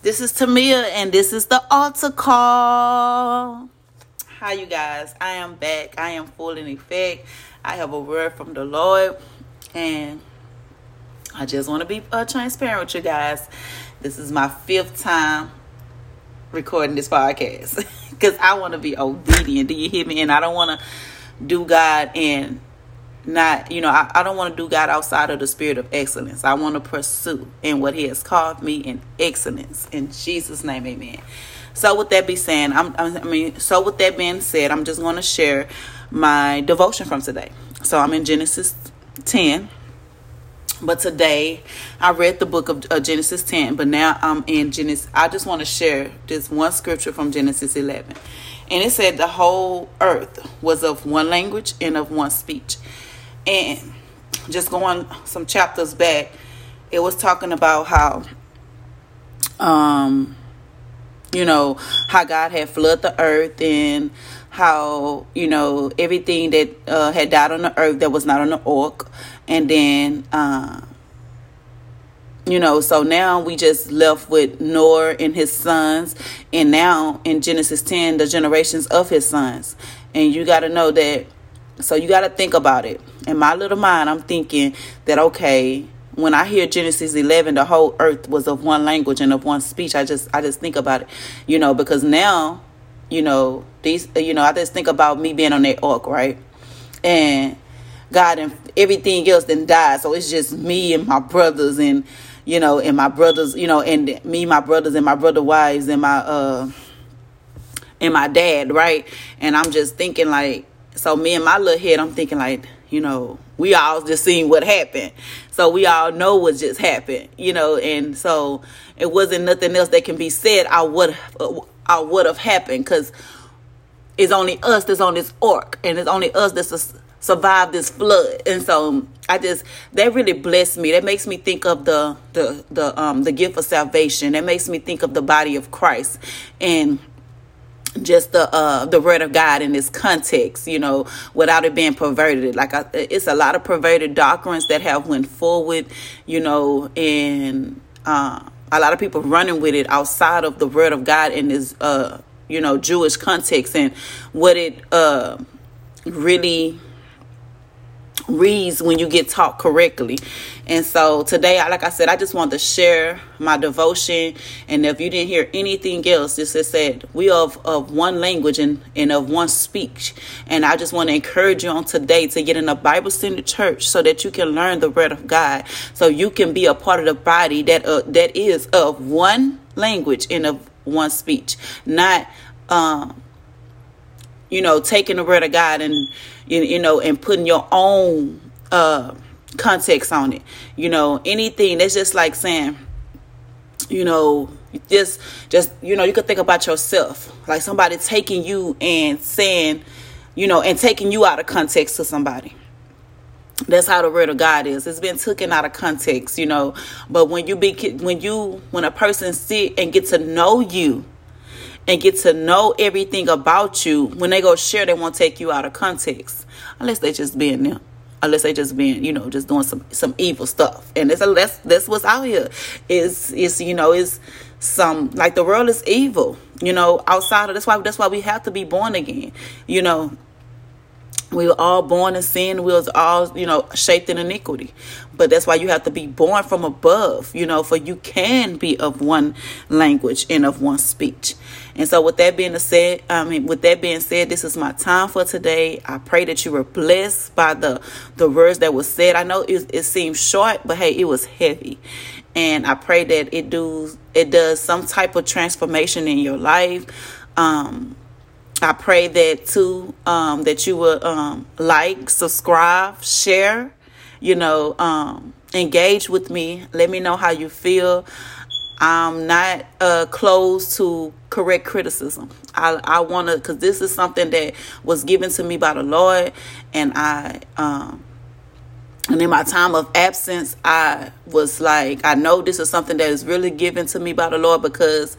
This is Tamia, and this is the altar call. Hi, you guys. I am back. I am full in effect. I have a word from the Lord, and I just want to be uh, transparent with you guys. This is my fifth time recording this podcast because I want to be obedient. Do you hear me? And I don't want to do God and not you know I, I don't want to do god outside of the spirit of excellence. I want to pursue in what he has called me in excellence. In jesus name amen. So with that be saying i'm i mean so with that being said i'm just going to share my devotion from today. So i'm in genesis 10 but today i read the book of uh, genesis 10 but now i'm in genesis i just want to share this one scripture from genesis 11 and it said the whole earth was of one language and of one speech and just going some chapters back, it was talking about how, um, you know, how God had flooded the earth and how you know everything that uh, had died on the earth that was not on the ark, and then. Uh, you know, so now we just left with Noah and his sons, and now in Genesis 10, the generations of his sons. And you got to know that so you got to think about it. In my little mind, I'm thinking that, okay, when I hear Genesis 11, the whole earth was of one language and of one speech. I just, I just think about it, you know, because now, you know, these, you know, I just think about me being on that ark, right? And God and everything else then died. So it's just me and my brothers and, you know, and my brothers, you know, and me, my brothers and my brother wives and my, uh, and my dad, right? And I'm just thinking like, so me and my little head, I'm thinking like, you know, we all just seen what happened. So we all know what just happened, you know, and so it wasn't nothing else that can be said. I would, I would have happened because it's only us that's on this ark, and it's only us that's survived this flood. And so I just that really blessed me. That makes me think of the the the um the gift of salvation. That makes me think of the body of Christ and just the uh the word of God in this context, you know, without it being perverted. Like I, it's a lot of perverted doctrines that have went forward, you know, and uh, a lot of people running with it outside of the word of God in this uh you know Jewish context and what it uh really reads when you get taught correctly. And so today, like I said, I just want to share my devotion. And if you didn't hear anything else, this is said, we are of, of one language and, and of one speech. And I just want to encourage you on today to get in a Bible centered church so that you can learn the word of God. So you can be a part of the body that uh, that is of one language and of one speech. Not um you know, taking the word of God and you, you know, and putting your own uh context on it. You know, anything that's just like saying, you know, just just you know, you could think about yourself. Like somebody taking you and saying, you know, and taking you out of context to somebody. That's how the word of God is. It's been taken out of context, you know. But when you be when you when a person sit and get to know you, and get to know everything about you, when they go share, they won't take you out of context unless they just being them. Unless they just being, you know, just doing some some evil stuff, and it's a, that's that's what's out here. Is is you know is some like the world is evil, you know. Outside of that's why that's why we have to be born again, you know we were all born in sin. We was all you know shaped in iniquity. But that's why you have to be born from above you know for you can be of one language and of one speech. And so with that being said i mean with that being said this is my time for today. I pray that you were blessed by the the words that was said. I know it, it seems short but hey it was heavy. And i pray that it do it does some type of transformation in your life. Um I pray that too, um, that you will um, like, subscribe, share, you know, um, engage with me. Let me know how you feel. I'm not uh, closed to correct criticism. I, I want to, because this is something that was given to me by the Lord, and I, um, and in my time of absence, I was like, I know this is something that is really given to me by the Lord because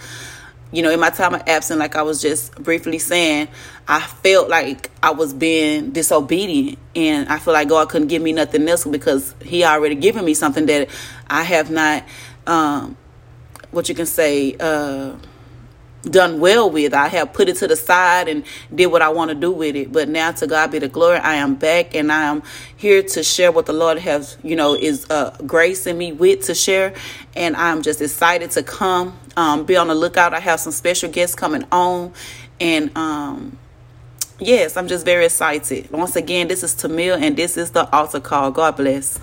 you know, in my time of absence, like I was just briefly saying, I felt like I was being disobedient, and I feel like God couldn't give me nothing else because He already given me something that I have not um, what you can say uh done well with. I have put it to the side and did what I want to do with it. But now to God be the glory. I am back and I am here to share what the Lord has, you know, is uh, gracing me with to share. And I'm just excited to come. Um, be on the lookout. I have some special guests coming on. And um, yes, I'm just very excited. Once again, this is Tamia and this is the altar call. God bless.